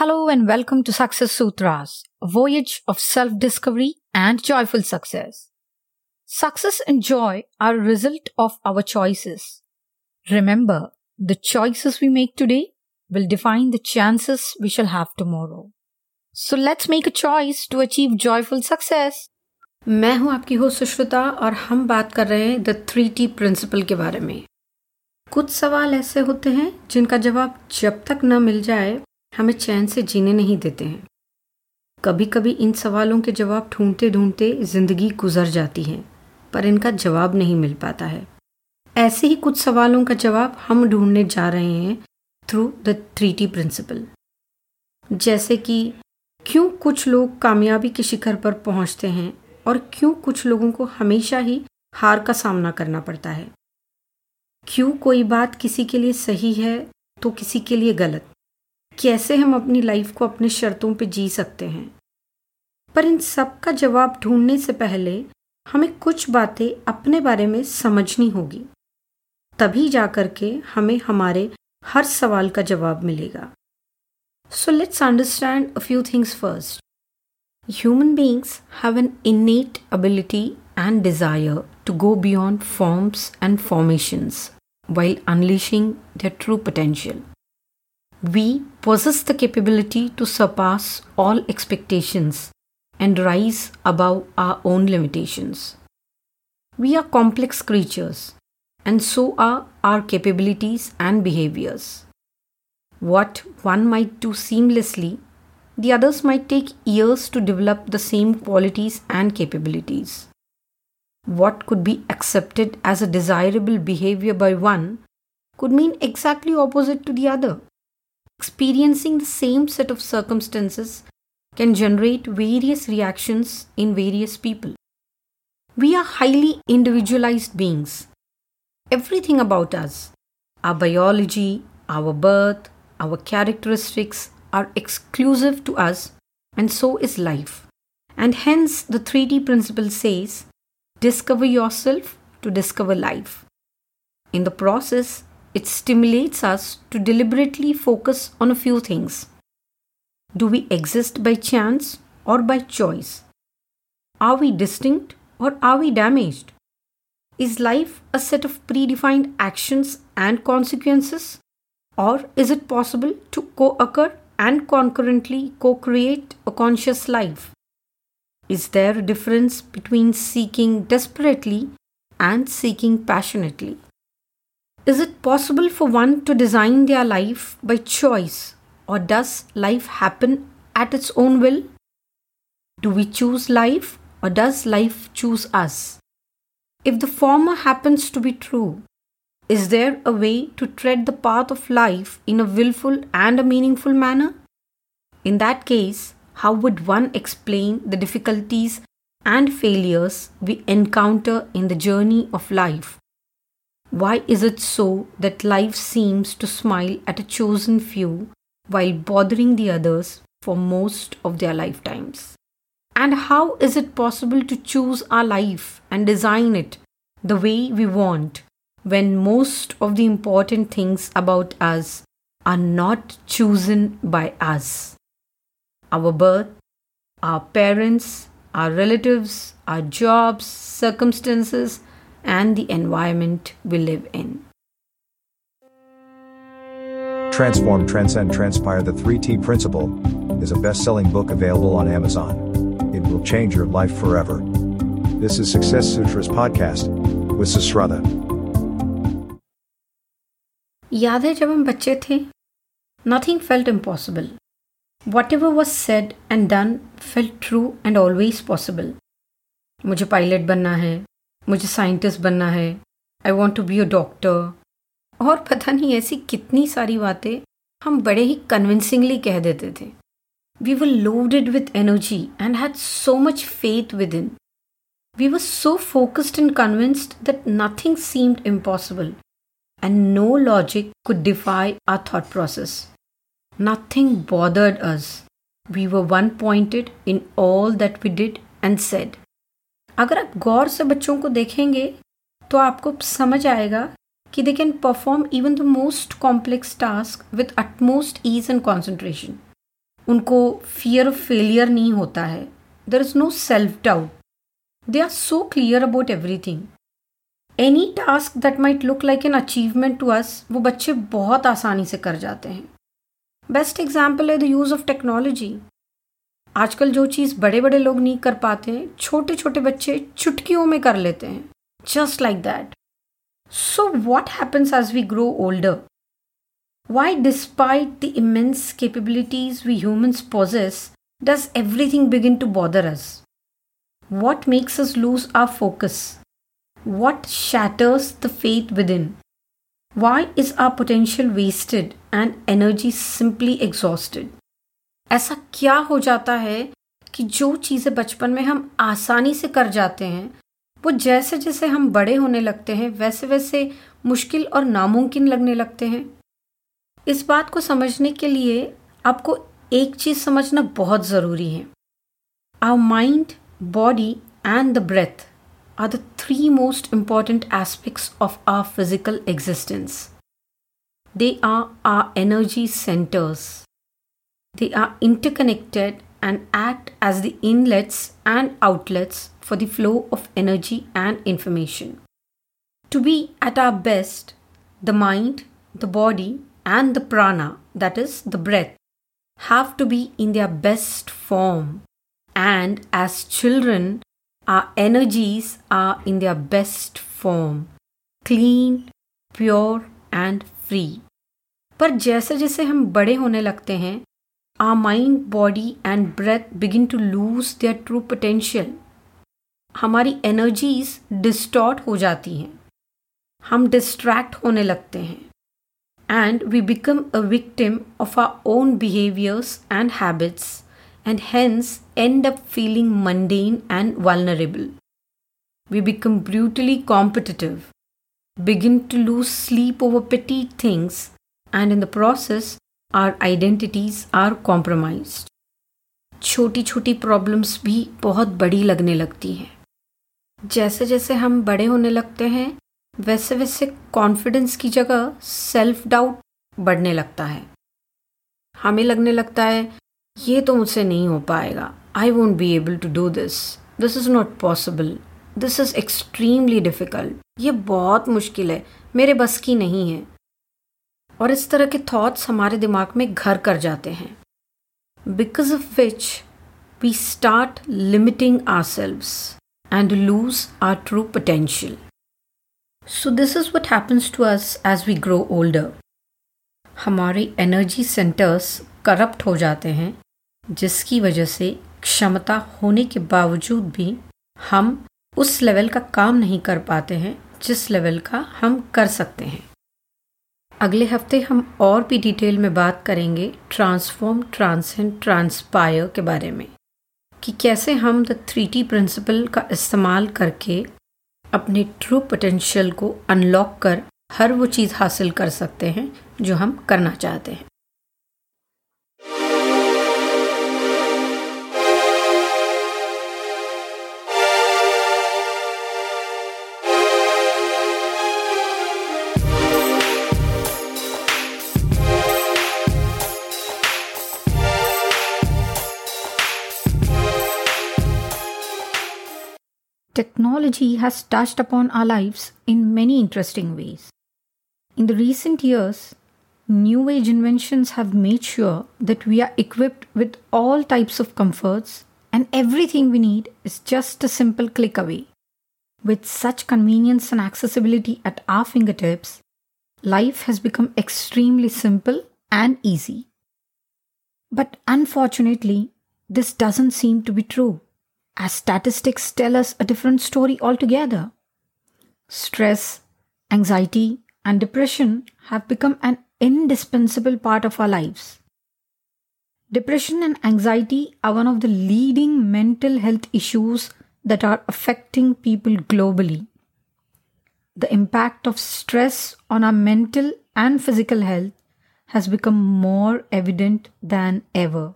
Hello and welcome to Success Sutras, a voyage of self discovery and joyful success. Success and joy are a result of our choices. Remember, the choices we make today will define the chances we shall have tomorrow. So let's make a choice to achieve joyful success. मैं हूँ आपकी हो सुष्मिता और हम बात कर रहे हैं द थ्री टी प्रिंसिपल के बारे में कुछ सवाल ऐसे होते हैं जिनका जवाब जब तक न मिल जाए हमें चैन से जीने नहीं देते हैं। कभी कभी इन सवालों के जवाब ढूंढते ढूंढते ज़िंदगी गुजर जाती है, पर इनका जवाब नहीं मिल पाता है। ऐसे ही कुछ सवालों का जवाब हम ढूँढने जा रहे हैं through the three T principle जैसे कि, क्यों कुछ लोग कामयाबी के शिखर पर पहुँचते हैं और क्यों कुछ लोगों को हमेशा ही हार का सामना करना पड़ता है? क्यों कोई बात किसी के लिए सही है तो किसी के लिए गलत? कैसे हम अपनी लाइफ को अपने शर्तों पे जी सकते हैं? पर इन सब का जवाब ढूँढने से पहले हमें कुछ बातें अपने बारे में समझनी होगी। तभी जाकर के हमें हमारे हर सवाल का जवाब मिलेगा। So let's understand a few things first Human beings have an innate ability and desire to go beyond forms and formations while unleashing their true potential. We possess the capability to surpass all expectations and rise above our own limitations. We are complex creatures, and so are our capabilities and behaviors. What one might do seamlessly, the others might take years to develop the same qualities and capabilities. What could be accepted as a desirable behavior by one could mean exactly opposite to the other. Experiencing the same set of circumstances can generate various reactions in various people. We are highly individualized beings. Everything about us, our biology, our birth, our characteristics are exclusive to us, and so is life. And hence, the 3T principle says discover yourself to discover life. In the process, it stimulates us to deliberately focus on a few things. Do we exist by chance or by choice? Are we distinct or are we damaged? Is life a set of predefined actions and consequences? Or is it possible to co occur and concurrently co create a conscious life? Is there a difference between seeking desperately and seeking passionately? Is it possible for one to design their life by choice, or does life happen at its own will? Do we choose life, or does life choose us? If the former happens to be true, is there a way to tread the path of life in a willful and a meaningful manner? In that case, how would one explain the difficulties and failures we encounter in the journey of life? Why is it so that life seems to smile at a chosen few while bothering the others for most of their lifetimes? And how is it possible to choose our life and design it the way we want when most of the important things about us are not chosen by us? Our birth, our parents, our relatives, our jobs, circumstances, and the environment we live in. Transform, Transcend, Transpire The 3T Principle is a best selling book available on Amazon. It will change your life forever. This is Success Sutras Podcast with Sushruta. Nothing felt impossible. Whatever was said and done felt true and always possible. मुझे pilot बनना है मुझे scientist बनना है I want to be a doctor और पता नहीं ऐसी कितनी सारी बातें हम बड़े ही कन्विंसिंगली कह देते थे we were loaded with energy and had so much faith within we were so focused and convinced that nothing seemed impossible and no logic could defy our thought process nothing bothered us. We were one pointed in all that we did and said. अगर आप गौर से बच्चों को देखेंगे तो आपको समझ आएगा कि they can perform even the most complex task with utmost ease and concentration उनको फियर ऑफ़ फेलियर नहीं होता है। There is no self doubt they are so clear about everything any task that might look like an achievement to us वो बच्चे बहुत आसानी से कर जाते हैं। बेस्ट एग्ज़ाम्पल है द यूज़ ऑफ़ टेक्नोलॉजी आजकल जो चीज़ बड़े बड़े लोग नहीं कर पाते छोटे छोटे बच्चे चुटकियों में कर लेते हैं। Just like that so what happens as we grow older why despite the immense capabilities we humans possess does everything begin to bother us what makes us lose our focus what shatters the faith within why is our potential wasted and energy simply exhausted ऐसा क्या हो जाता है कि जो चीज़ें बचपन में हम आसानी से कर जाते हैं, वो जैसे जैसे हम बड़े होने लगते हैं, वैसे वैसे मुश्किल और नामुमकिन लगने लगते हैं। इस बात को समझने के लिए आपको एक चीज़ समझना बहुत ज़रूरी है। Our mind body and the breath are the three most important aspects of our physical existence they are our energy centres they are interconnected and act as the inlets and outlets for the flow of energy and information. To be at our best, the mind, the body, and the prana, that is the breath, have to be in their best form. And as children, our energies are in their best form clean, pure, and free. पर जैसे जैसे हम बड़े होने लगते हैं our mind, body, and breath begin to lose their true potential. हमारी energies distort हो जाती हैं हम डिस्ट्रैक्ट होने लगते हैं and we become a victim of our own behaviors and habits and hence end up feeling mundane and vulnerable. We become brutally competitive, begin to lose sleep over petty things, and in the process, our identities are compromised. छोटी छोटी problems भी बहुत बड़ी लगने लगती हैं। जैसे जैसे हम बड़े होने लगते हैं वैसे वैसे कॉन्फिडेंस की जगह सेल्फ डाउट बढ़ने लगता है। हमें लगने लगता है, ये तो मुझसे नहीं हो पाएगा। I won't be able to do this this is not possible this is extremely difficult ये बहुत मुश्किल है। मेरे बस की नहीं है। और इस तरह के थॉट्स हमारे दिमाग में घर कर जाते हैं। Because of which we start limiting our selves and lose our true potential so this is what happens to us as we grow older हमारे एनर्जी सेंटर्स करप्ट हो जाते हैं, जिसकी वजह से क्षमता होने के बावजूद भी हम उस लेवल का काम नहीं कर पाते हैं जिस लेवल का हम कर सकते हैं। अगले हफ़्ते हम और भी डिटेल में बात करेंगे ट्रांसफॉर्म ट्रांसेंड ट्रांसपायर के बारे में। कि कैसे हम द थ्री टी प्रिंसिपल का इस्तेमाल करके अपने ट्रू पोटेंशियल को अनलॉक कर हर वो चीज़ हासिल कर सकते हैं जो हम करना चाहते हैं। Technology has touched upon our lives in many interesting ways. In the recent years, new age inventions have made sure that we are equipped with all types of comforts and everything we need is just a simple click away. With such convenience and accessibility at our fingertips, life has become extremely simple and easy. But unfortunately, this doesn't seem to be true as statistics tell us a different story altogether. Stress, anxiety, and depression have become an indispensable part of our lives. Depression and anxiety are one of the leading mental health issues that are affecting people globally. The impact of stress on our mental and physical health has become more evident than ever.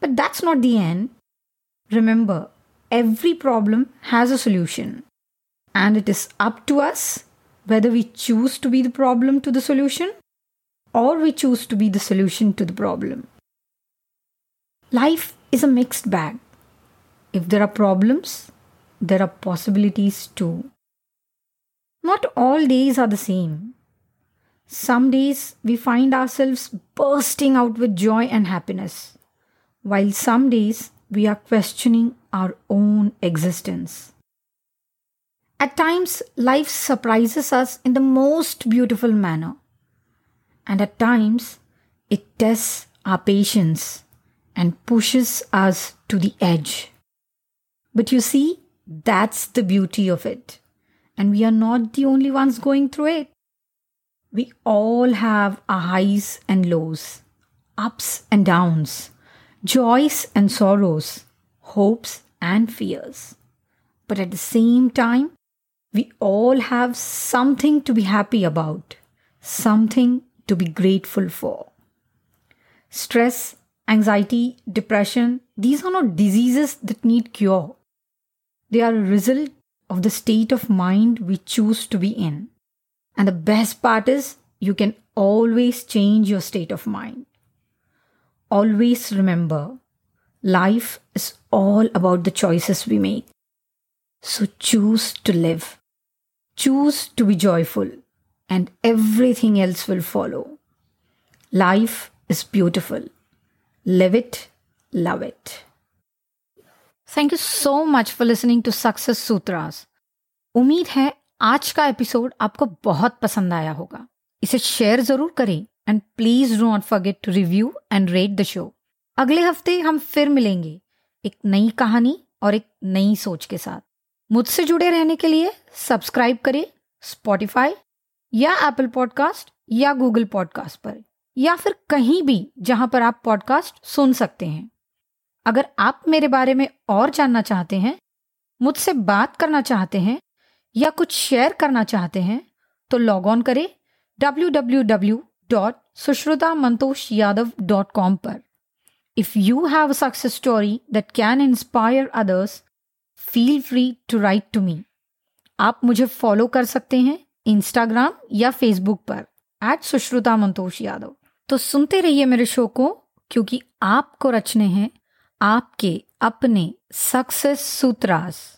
But that's not the end. Remember, every problem has a solution, and it is up to us whether we choose to be the problem to the solution or we choose to be the solution to the problem. Life is a mixed bag. If there are problems, there are possibilities too. Not all days are the same. Some days we find ourselves bursting out with joy and happiness, while some days we are questioning our own existence. At times, life surprises us in the most beautiful manner, and at times, it tests our patience and pushes us to the edge. But you see, that's the beauty of it. And we are not the only ones going through it. We all have our highs and lows, ups and downs, joys and sorrows, hopes and fears. But at the same time, we all have something to be happy about, something to be grateful for. Stress, anxiety, depression, these are not diseases that need cure. They are a result of the state of mind we choose to be in. And the best part is, you can always change your state of mind. Always remember, life is all about the choices we make. So choose to live. Choose to be joyful, and everything else will follow. Life is beautiful. Live it, love it. Thank you so much for listening to Success Sutras उम्मीद है आज का episode आपको बहुत पसंद आया होगा इसे शेयर ज़रूर करें and please do not forget to review and rate the show अगले हफ़्ते हम फिर मिलेंगे एक नई कहानी और एक नई सोच के साथ। मुझसे जुड़े रहने के लिए सब्सक्राइब करें स्पॉटिफाई या एप्पल पॉडकास्ट या गूगल पॉडकास्ट पर, या फिर कहीं भी जहाँ पर आप पॉडकास्ट सुन सकते हैं। अगर आप मेरे बारे में और जानना चाहते हैं, मुझसे बात करना चाहते हैं या कुछ शेयर करना चाहते हैं तो लॉग ऑन करें www.sushrutamantoshyadav.com पर if you have a success story that can inspire others feel free to write to me आप मुझे फॉलो कर सकते हैं इंस्टाग्राम या फेसबुक पर एट सुश्रुता मंतोष यादव तो सुनते रहिए मेरे शो को, क्योंकि आपको रचने हैं आपके अपने सक्सेस सूत्रास